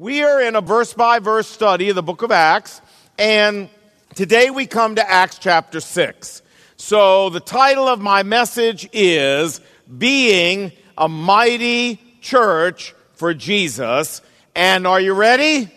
We are in a verse by verse study of the book of Acts, and today we come to Acts chapter 6. So the title of my message is Being a Mighty Church for Jesus. And are you ready?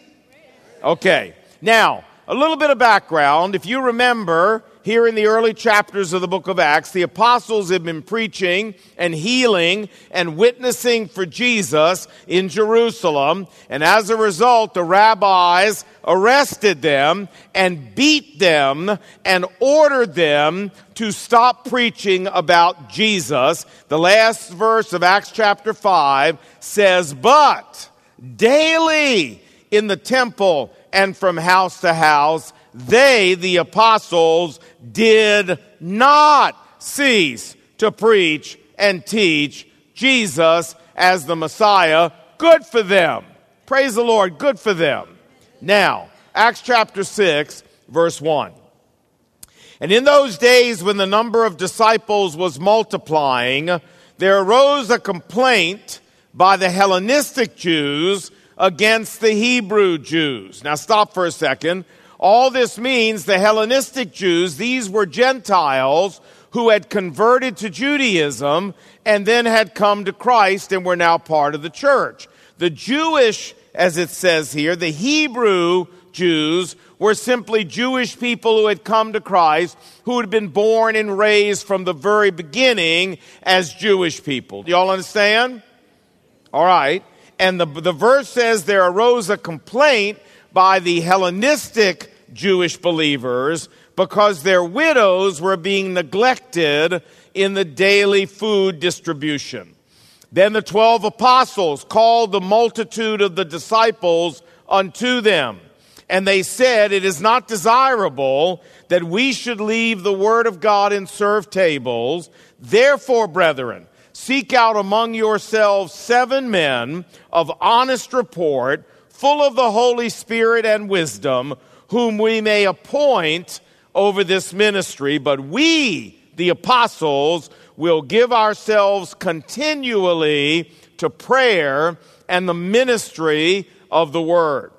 Okay. Now, a little bit of background. If you remember, here in the early chapters of the book of Acts, the apostles have been preaching and healing and witnessing for Jesus in Jerusalem. And as a result, the rabbis arrested them and beat them and ordered them to stop preaching about Jesus. The last verse of Acts chapter 5 says, But daily in the temple and from house to house, they, the apostles, did not cease to preach and teach Jesus as the Messiah. Good for them. Praise the Lord. Good for them. Now, Acts chapter 6, verse 1. And in those days when the number of disciples was multiplying, there arose a complaint by the Hellenistic Jews against the Hebrew Jews. Now stop for a second. All this means the Hellenistic Jews, these were Gentiles who had converted to Judaism and then had come to Christ and were now part of the church. The Jewish, as it says here, the Hebrew Jews were simply Jewish people who had come to Christ, who had been born and raised from the very beginning as Jewish people. Do y'all understand? All right. And the, the verse says there arose a complaint by the Hellenistic Jewish believers because their widows were being neglected in the daily food distribution. Then the twelve apostles called the multitude of the disciples unto them. And they said, It is not desirable that we should leave the word of God and serve tables. Therefore, brethren, seek out among yourselves seven men of honest report, full of the Holy Spirit and wisdom, whom we may appoint over this ministry, but we, the apostles, will give ourselves continually to prayer and the ministry of the word.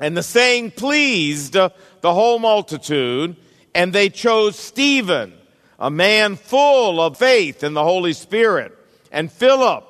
And the saying pleased the whole multitude, and they chose Stephen, a man full of faith in the Holy Spirit, and Philip,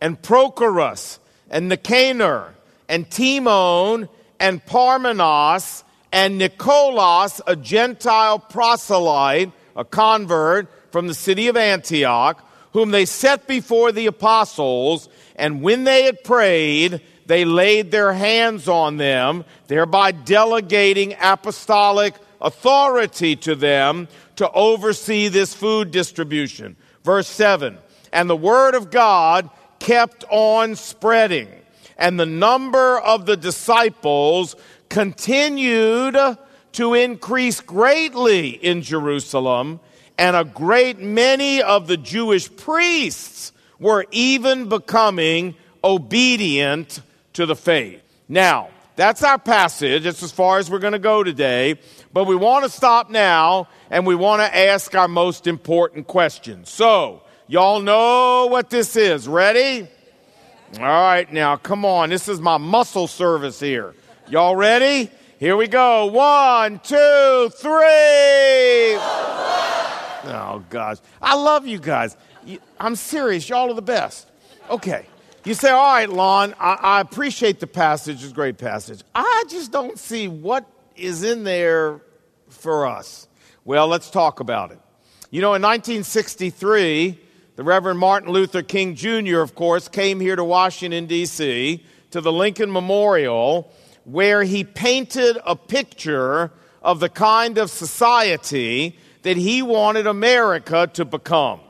and Prochorus, and Nicanor, and Timon, and Parmenas, and Nicholas, a Gentile proselyte, a convert from the city of Antioch, whom they set before the apostles, and when they had prayed, they laid their hands on them, thereby delegating apostolic authority to them to oversee this food distribution. Verse 7 And the word of God kept on spreading, and the number of the disciples continued to increase greatly in Jerusalem, and a great many of the Jewish priests were even becoming obedient to the faith. Now, that's our passage. It's as far as we're going to go today. But we want to stop now and we want to ask our most important question. So, y'all know what this is. Ready? All right, now come on. This is my muscle service here. Y'all ready? Here we go. One, two, three. Oh, gosh. I love you guys. I'm serious. Y'all are the best. Okay. You say, all right, Lon, I, I appreciate the passage. It's a great passage. I just don't see what is in there for us. Well, let's talk about it. You know, in 1963, the Reverend Martin Luther King Jr., of course, came here to Washington, D.C., to the Lincoln Memorial where he painted a picture of the kind of society that he wanted America to become.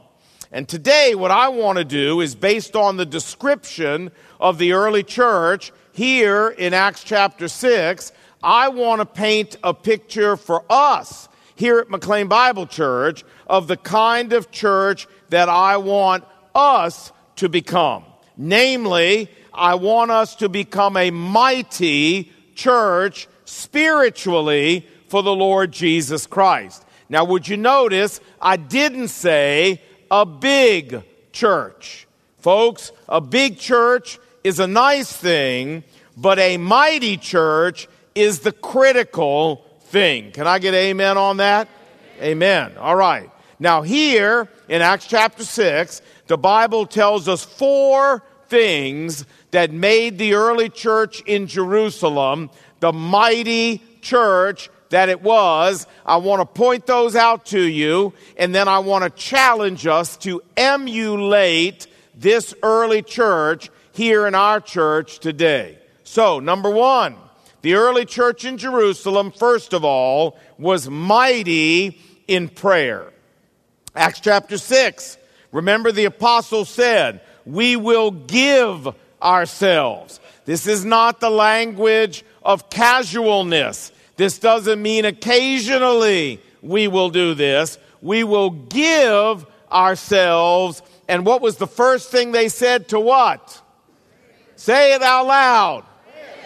And today, what I want to do is based on the description of the early church here in Acts chapter 6, I want to paint a picture for us here at McLean Bible Church of the kind of church that I want us to become. Namely, I want us to become a mighty church spiritually for the Lord Jesus Christ. Now, would you notice I didn't say a big church? Folks, a big church is a nice thing, but a mighty church is the critical thing. Can I get amen on that? Amen. All right. Now, here in Acts chapter 6, the Bible tells us four things that made the early church in Jerusalem the mighty church that it was. I want to point those out to you, and then I want to challenge us to emulate this early church here in our church today. So, number one, the early church in Jerusalem, first of all, was mighty in prayer. Acts chapter 6. Remember, the apostle said, We will give ourselves. This is not the language of casualness. This doesn't mean occasionally we will do this. We will give ourselves. And what was the first thing they said to what? Say it out loud.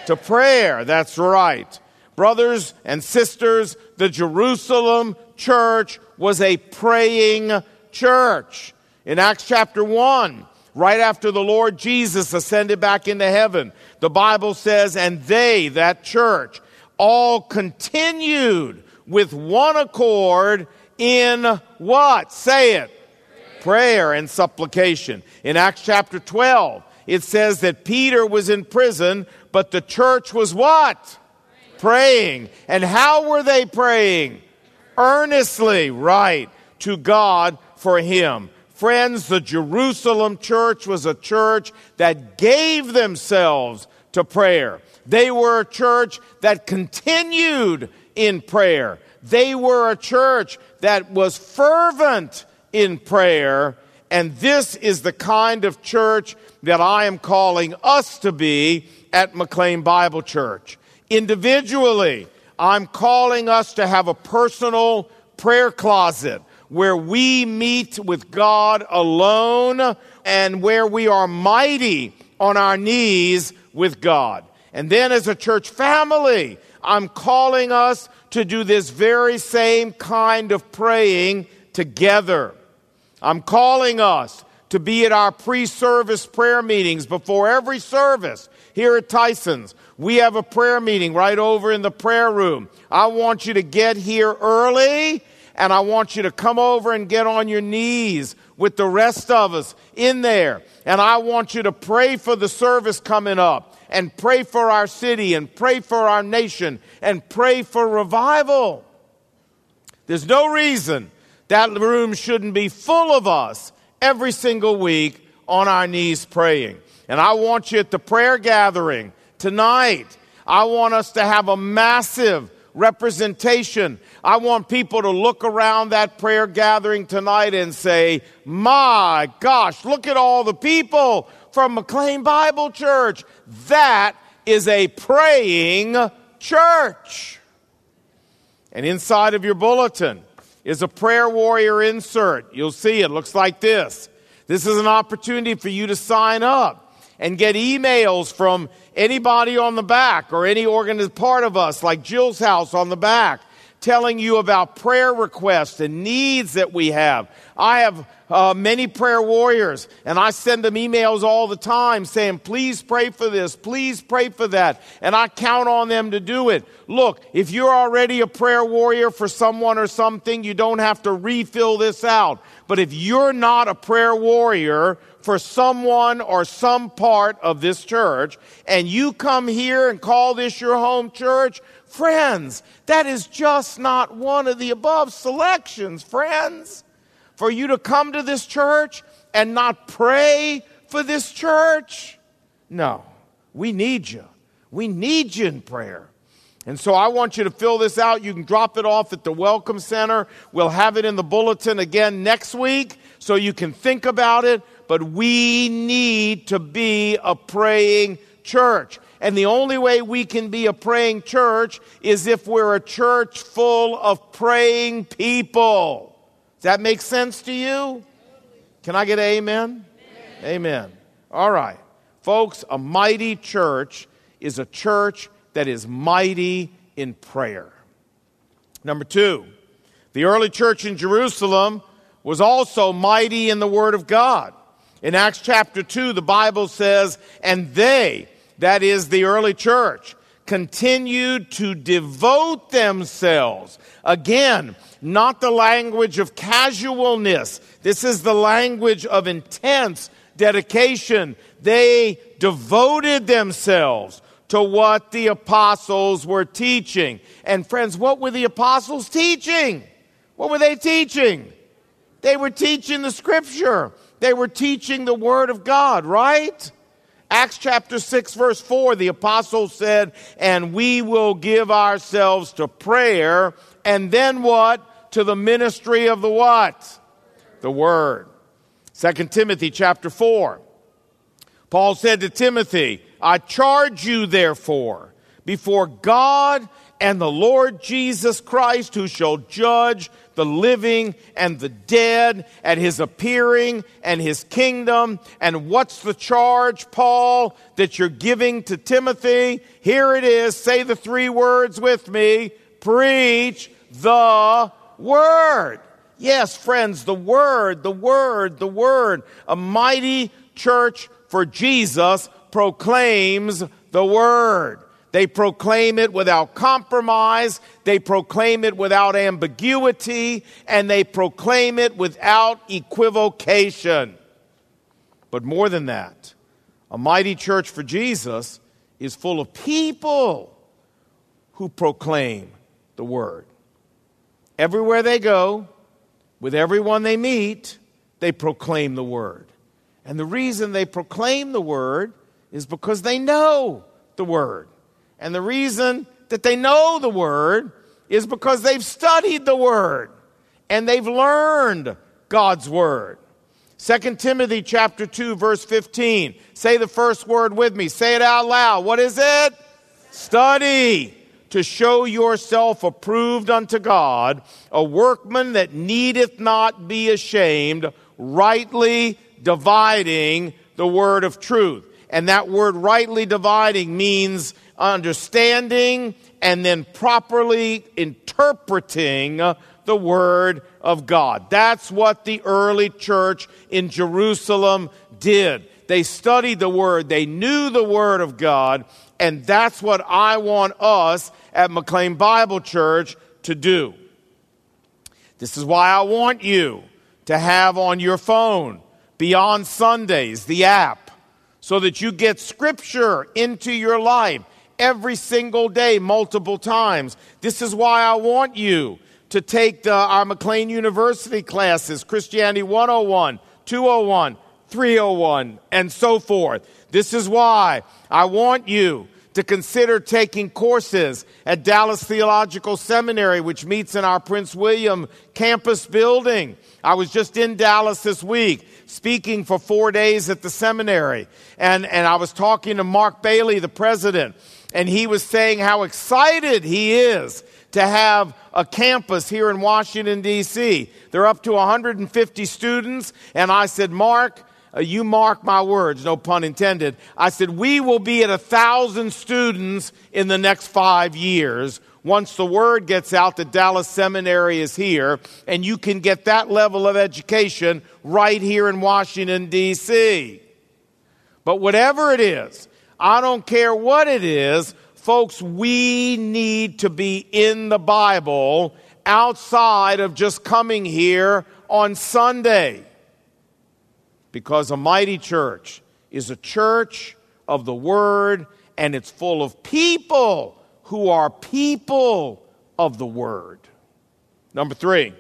To prayer. That's right. Brothers and sisters, the Jerusalem church was a praying church. In Acts chapter 1, right after the Lord Jesus ascended back into heaven, the Bible says, and they, that church, all continued with one accord in what? Say it. Prayer and supplication. In Acts chapter 12, it says that Peter was in prison, but the church was what? Praying. And how were they praying? earnestly, right, to God for him. Friends, the Jerusalem church was a church that gave themselves to prayer. They were a church that continued in prayer. They were a church that was fervent in prayer. And this is the kind of church that I am calling us to be at McLean Bible Church. Individually, I'm calling us to have a personal prayer closet where we meet with God alone and where we are mighty on our knees with God. And then as a church family, I'm calling us to do this very same kind of praying together. I'm calling us to be at our pre service prayer meetings before every service here at Tyson's. We have a prayer meeting right over in the prayer room. I want you to get here early and I want you to come over and get on your knees with the rest of us in there. And I want you to pray for the service coming up and pray for our city and pray for our nation and pray for revival. There's no reason that room shouldn't be full of us every single week on our knees praying. And I want you at the prayer gathering tonight. I want us to have a massive representation. I want people to look around that prayer gathering tonight and say, My gosh, look at all the people from McLean Bible Church. That is a praying church. And inside of your bulletin is a prayer warrior insert. You'll see it looks like this. This is an opportunity for you to sign up and get emails from anybody on the back or any organ is part of us, like Jill's house on the back, telling you about prayer requests and needs that we have. I have uh, many prayer warriors, and I send them emails all the time saying, please pray for this, please pray for that. And I count on them to do it. Look, if you're already a prayer warrior for someone or something, you don't have to refill this out. But if you're not a prayer warrior for someone or some part of this church, and you come here and call this your home church, friends, that is just not one of the above selections, friends. For you to come to this church and not pray for this church? No, we need you. We need you in prayer. And so I want you to fill this out. You can drop it off at the Welcome Center. We'll have it in the bulletin again next week so you can think about it. But we need to be a praying church. And the only way we can be a praying church is if we're a church full of praying people. Does that make sense to you? Can I get amen? Amen. amen. All right. Folks, a mighty church is a church that is mighty in prayer. Number two, the early church in Jerusalem was also mighty in the Word of God. In Acts chapter 2, the Bible says, And they that is the early church, continued to devote themselves. Again, not the language of casualness. This is the language of intense dedication. They devoted themselves to what the apostles were teaching. And friends, what were the apostles teaching? What were they teaching? They were teaching the scripture. They were teaching the word of God, right? Acts chapter 6 verse 4, the apostles said, and we will give ourselves to prayer. And then what? To the ministry of the what? The word. Second Timothy chapter 4. Paul said to Timothy, I charge you therefore before God and the Lord Jesus Christ, who shall judge the living and the dead at his appearing and his kingdom. And what's the charge, Paul, that you're giving to Timothy? Here it is. Say the three words with me. Preach the word. Yes, friends, the word, the word, the word. A mighty church for Jesus proclaims the word. They proclaim it without compromise. They proclaim it without ambiguity. And they proclaim it without equivocation. But more than that, a mighty church for Jesus is full of people who proclaim the word. Everywhere they go, with everyone they meet, they proclaim the word. And the reason they proclaim the word is because they know the word. And the reason that they know the Word is because they've studied the Word and they've learned God's Word. 2 Timothy chapter 2 verse 15. Say the first word with me. Say it out loud. What is it? Study to show yourself approved unto God, a workman that needeth not be ashamed, rightly dividing the word of truth. And that word rightly dividing means understanding and then properly interpreting the Word of God. That's what the early church in Jerusalem did. They studied the Word, they knew the Word of God, and that's what I want us at McLean Bible Church to do. This is why I want you to have on your phone, Beyond Sundays, the app, so that you get Scripture into your life every single day, multiple times. This is why I want you to take the, our McLean University classes, Christianity 101, 201, 301, and so forth. This is why I want you to consider taking courses at Dallas Theological Seminary, which meets in our Prince William campus building. I was just in Dallas this week speaking for four days at the seminary, and, and I was talking to Mark Bailey, the president, and he was saying how excited he is to have a campus here in Washington, D.C. They're up to 150 students, and I said, Mark, uh, you mark my words, no pun intended. I said, we will be at a thousand students in the next five years once the word gets out that Dallas Seminary is here, and you can get that level of education right here in Washington, D.C. But whatever it is, I don't care what it is. Folks, we need to be in the Bible outside of just coming here on Sunday. Because a mighty church is a church of the Word and it's full of people who are people of the Word. Number three,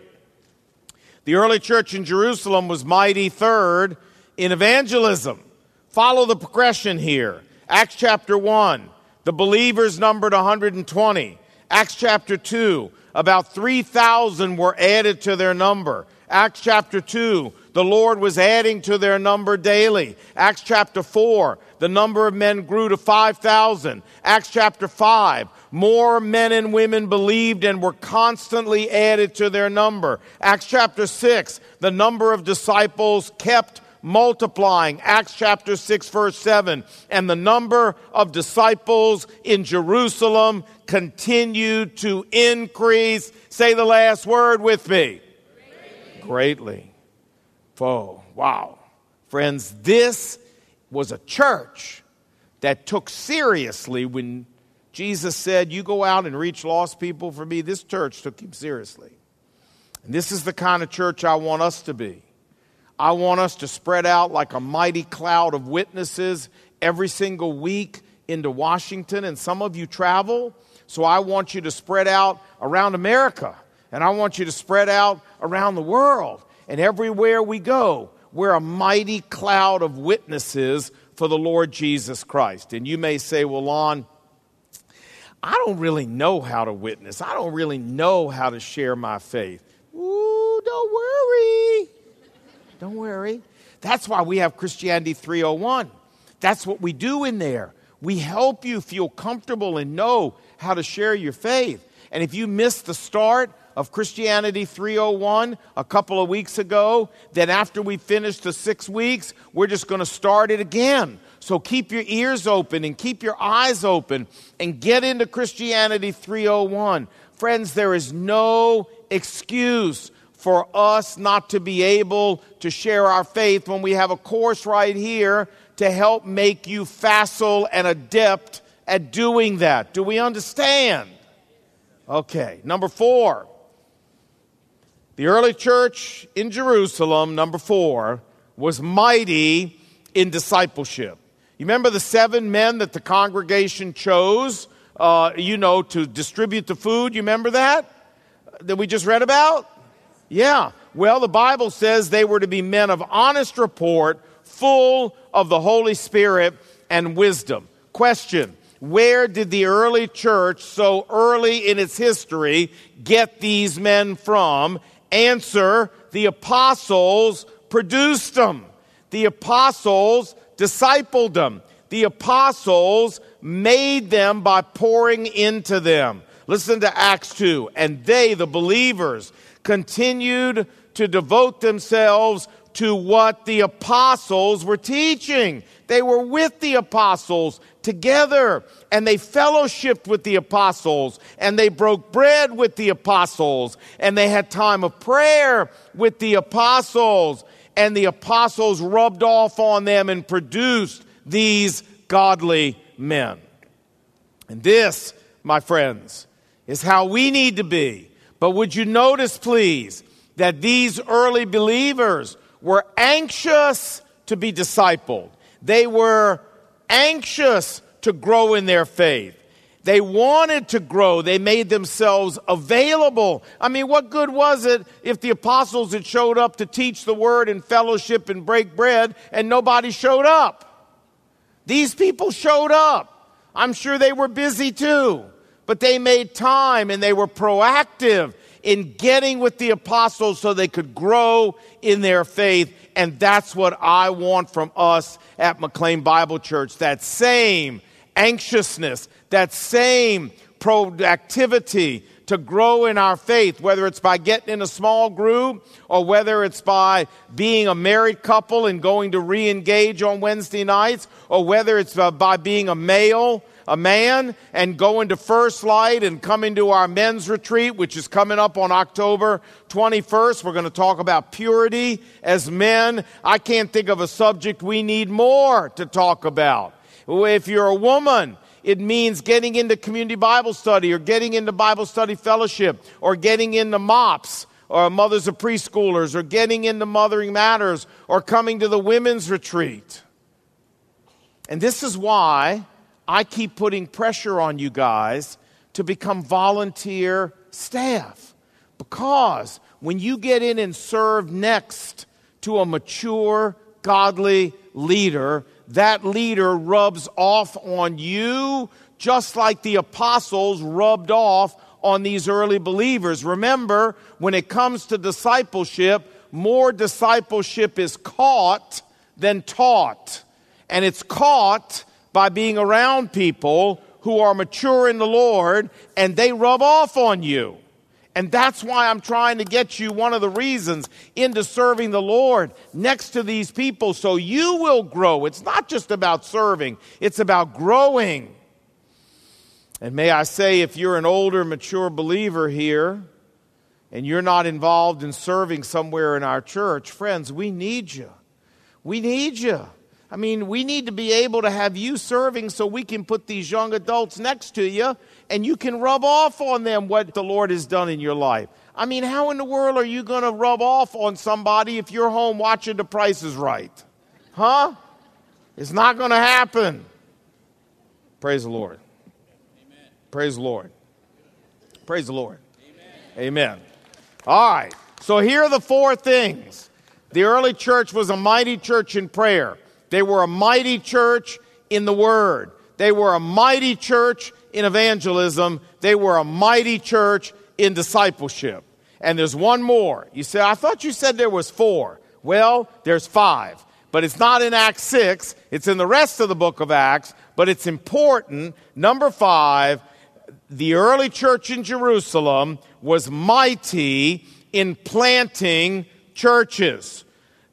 the early church in Jerusalem was mighty third in evangelism. Follow the progression here. Acts chapter 1, the believers numbered 120. Acts chapter 2, about 3,000 were added to their number. Acts chapter 2, the Lord was adding to their number daily. Acts chapter 4, the number of men grew to 5,000. Acts chapter 5, more men and women believed and were constantly added to their number. Acts chapter 6, the number of disciples kept multiplying. Acts chapter 6, verse 7. And the number of disciples in Jerusalem continued to increase. Say the last word with me. Greatly. Greatly. Oh, wow. Friends, this was a church that took seriously when Jesus said, You go out and reach lost people for me. This church took him seriously. And this is the kind of church I want us to be. I want us to spread out like a mighty cloud of witnesses every single week into Washington. And some of you travel, so I want you to spread out around America. And I want you to spread out around the world. And everywhere we go, we're a mighty cloud of witnesses for the Lord Jesus Christ. And you may say, well, Lon, I don't really know how to witness. I don't really know how to share my faith. Ooh, don't worry. Don't worry. That's why we have Christianity 301. That's what we do in there. We help you feel comfortable and know how to share your faith. And if you missed the start of Christianity 301 a couple of weeks ago, then after we finish the six weeks, we're just going to start it again. So keep your ears open and keep your eyes open and get into Christianity 301. Friends, there is no excuse for us not to be able to share our faith when we have a course right here to help make you facile and adept at doing that. Do we understand? Okay, number four. The early church in Jerusalem, number four, was mighty in discipleship. You remember the seven men that the congregation chose, uh, you know, to distribute the food? You remember that? That we just read about? Yeah. Well, the Bible says they were to be men of honest report, full of the Holy Spirit and wisdom. Question Where did the early church, so early in its history, get these men from? Answer The apostles produced them. The apostles discipled them. The apostles made them by pouring into them. Listen to Acts 2. And they, the believers, continued to devote themselves to what the apostles were teaching. They were with the apostles together and they fellowshipped with the apostles and they broke bread with the apostles and they had time of prayer with the apostles and the apostles rubbed off on them and produced these godly men. And this, my friends, is how we need to be. But would you notice, please, that these early believers were anxious to be discipled? They were anxious to grow in their faith. They wanted to grow. They made themselves available. I mean, what good was it if the apostles had showed up to teach the word and fellowship and break bread and nobody showed up? These people showed up. I'm sure they were busy too, but they made time and they were proactive in getting with the apostles so they could grow in their faith. And that's what I want from us at McLean Bible Church that same anxiousness, that same proactivity to grow in our faith, whether it's by getting in a small group or whether it's by being a married couple and going to re engage on Wednesday nights or whether it's uh, by being a male, a man, and go into First Light and coming to our men's retreat, which is coming up on October 21st. We're going to talk about purity as men. I can't think of a subject we need more to talk about. If you're a woman, it means getting into community Bible study or getting into Bible study fellowship or getting into MOPS or mothers of preschoolers or getting into mothering matters or coming to the women's retreat. And this is why I keep putting pressure on you guys to become volunteer staff. Because when you get in and serve next to a mature, godly leader, that leader rubs off on you just like the apostles rubbed off on these early believers. Remember, when it comes to discipleship, more discipleship is caught than taught. And it's caught by being around people who are mature in the Lord and they rub off on you. And that's why I'm trying to get you one of the reasons into serving the Lord next to these people so you will grow. It's not just about serving, it's about growing. And may I say, if you're an older, mature believer here and you're not involved in serving somewhere in our church, friends, we need you. We need you. I mean, we need to be able to have you serving so we can put these young adults next to you and you can rub off on them what the Lord has done in your life. I mean, how in the world are you going to rub off on somebody if you're home watching The Price is Right? Huh? It's not going to happen. Praise the Lord. Amen. Praise the Lord. Praise the Lord. Amen. Amen. All right. So here are the four things. The early church was a mighty church in prayer. They were a mighty church in the Word. They were a mighty church in evangelism. They were a mighty church in discipleship. And there's one more. You say, I thought you said there was four. Well, there's five. But it's not in Acts 6. It's in the rest of the book of Acts. But it's important. Number five, the early church in Jerusalem was mighty in planting churches.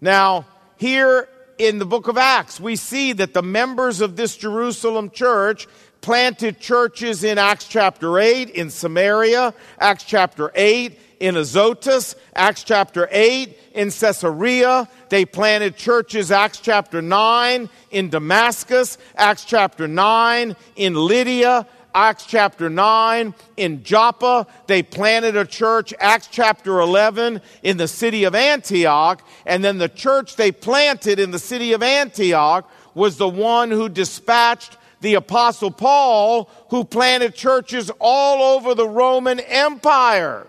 Now, here in the book of Acts, we see that the members of this Jerusalem church planted churches in Acts chapter 8 in Samaria, Acts chapter 8 in Azotus, Acts chapter 8 in Caesarea. They planted churches, Acts chapter 9 in Damascus, Acts chapter 9 in Lydia, Acts chapter 9 in Joppa. They planted a church, Acts chapter 11, in the city of Antioch. And then the church they planted in the city of Antioch was the one who dispatched the apostle Paul, who planted churches all over the Roman Empire.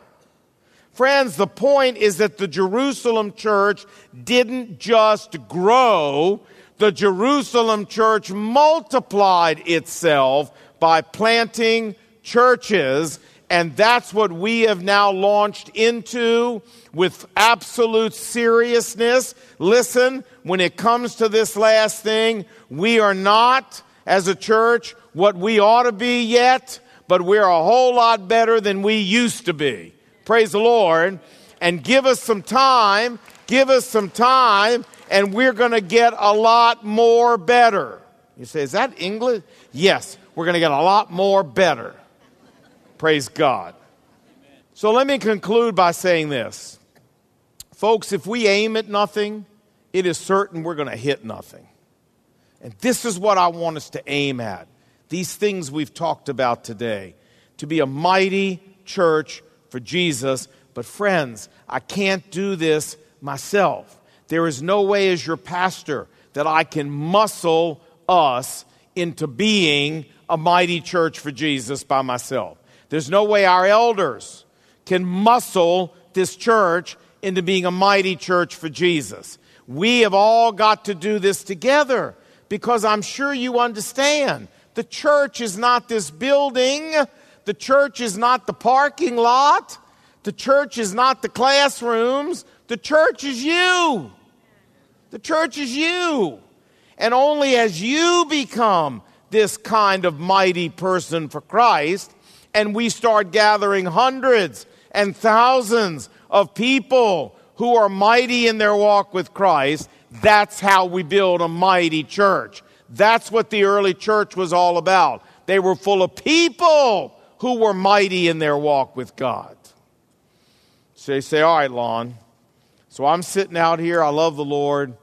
Friends, the point is that the Jerusalem church didn't just grow, the Jerusalem church multiplied itself by planting churches. And that's what we have now launched into with absolute seriousness. Listen, when it comes to this last thing, we are not, as a church, what we ought to be yet, but we're a whole lot better than we used to be. Praise the Lord. And give us some time, give us some time, and we're going to get a lot more better. You say, is that English? Yes we're going to get a lot more better. Praise God. So let me conclude by saying this. Folks, if we aim at nothing, it is certain we're going to hit nothing. And this is what I want us to aim at. These things we've talked about today. To be a mighty church for Jesus. But friends, I can't do this myself. There is no way, as your pastor, that I can muscle us into being a mighty church for Jesus by myself. There's no way our elders can muscle this church into being a mighty church for Jesus. We have all got to do this together because I'm sure you understand the church is not this building, the church is not the parking lot, the church is not the classrooms, the church is you. The church is you. And only as you become this kind of mighty person for Christ, and we start gathering hundreds and thousands of people who are mighty in their walk with Christ, that's how we build a mighty church. That's what the early church was all about. They were full of people who were mighty in their walk with God. So they say, All right, Lon. So I'm sitting out here. I love the Lord.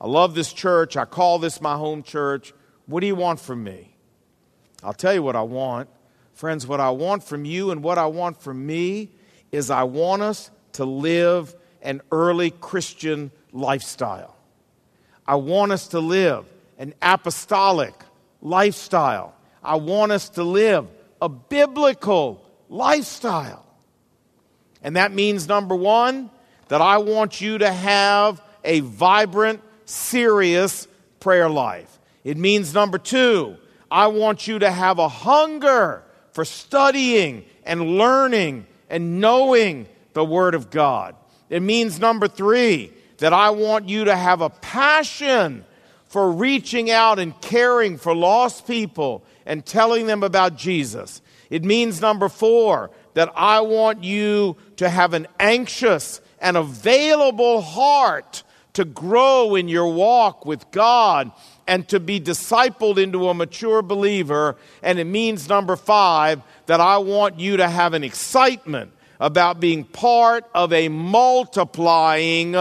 I love this church. I call this my home church. What do you want from me? I'll tell you what I want. Friends, what I want from you and what I want from me is I want us to live an early Christian lifestyle. I want us to live an apostolic lifestyle. I want us to live a biblical lifestyle. And that means, number one, that I want you to have a vibrant, serious prayer life. It means, number two, I want you to have a hunger for studying and learning and knowing the Word of God. It means, number three, that I want you to have a passion for reaching out and caring for lost people and telling them about Jesus. It means, number four, that I want you to have an anxious and available heart to grow in your walk with God and to be discipled into a mature believer. And it means, number five, that I want you to have an excitement about being part of a multiplying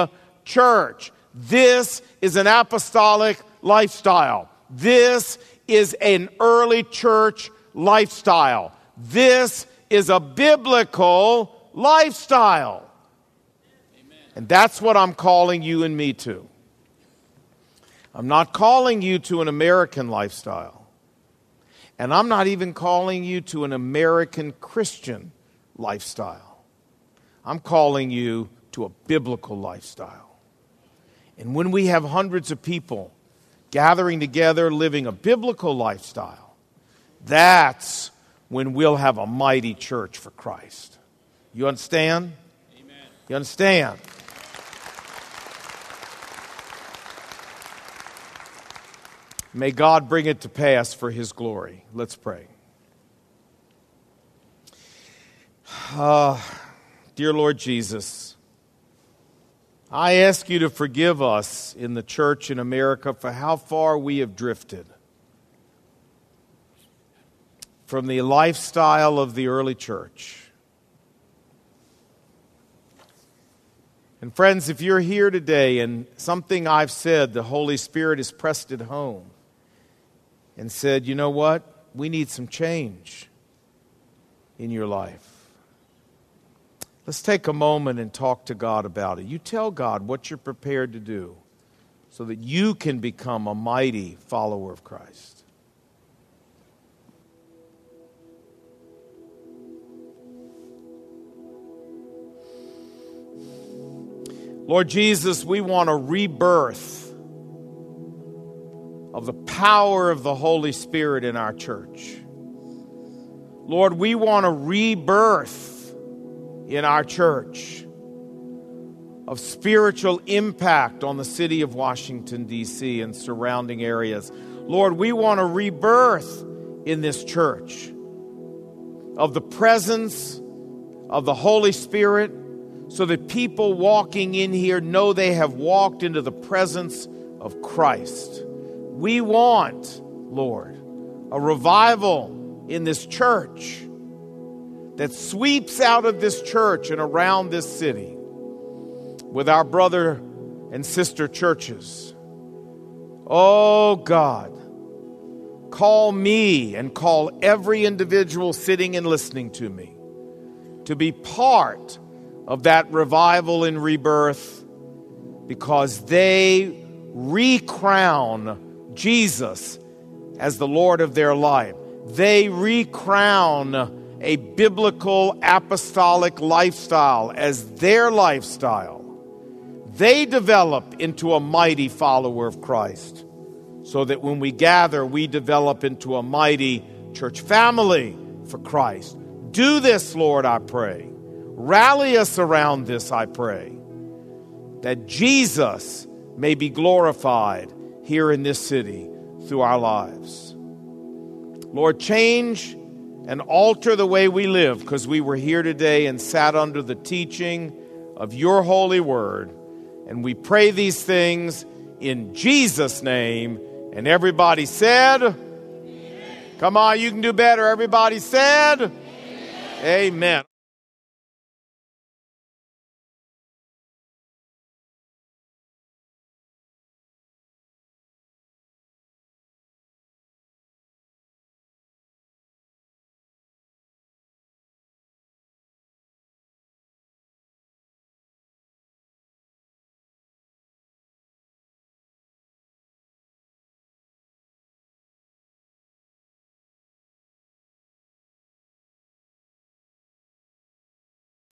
church. This is an apostolic lifestyle. This is an early church lifestyle. This is a biblical lifestyle. And that's what I'm calling you and me to. I'm not calling you to an American lifestyle. And I'm not even calling you to an American Christian lifestyle. I'm calling you to a biblical lifestyle. And when we have hundreds of people gathering together, living a biblical lifestyle, that's when we'll have a mighty church for Christ. You understand? Amen. You understand? May God bring it to pass for his glory. Let's pray. Uh, dear Lord Jesus, I ask you to forgive us in the church in America for how far we have drifted from the lifestyle of the early church. And friends, if you're here today and something I've said, the Holy Spirit has pressed it home and said, you know what? We need some change in your life. Let's take a moment and talk to God about it. You tell God what you're prepared to do so that you can become a mighty follower of Christ. Lord Jesus, we want a rebirth of the power of the Holy Spirit in our church. Lord, we want a rebirth in our church of spiritual impact on the city of Washington, D.C. and surrounding areas. Lord, we want a rebirth in this church of the presence of the Holy Spirit so that people walking in here know they have walked into the presence of Christ. We want, Lord, a revival in this church that sweeps out of this church and around this city with our brother and sister churches. Oh God, call me and call every individual sitting and listening to me to be part of that revival and rebirth because they recrown Jesus as the Lord of their life. They recrown a biblical apostolic lifestyle as their lifestyle. They develop into a mighty follower of Christ so that when we gather, we develop into a mighty church family for Christ. Do this, Lord, I pray. Rally us around this, I pray, that Jesus may be glorified here in this city through our lives. Lord, change and alter the way we live because we were here today and sat under the teaching of your holy word. And we pray these things in Jesus' name. And everybody said, Amen. Come on, you can do better. Everybody said, Amen. Amen.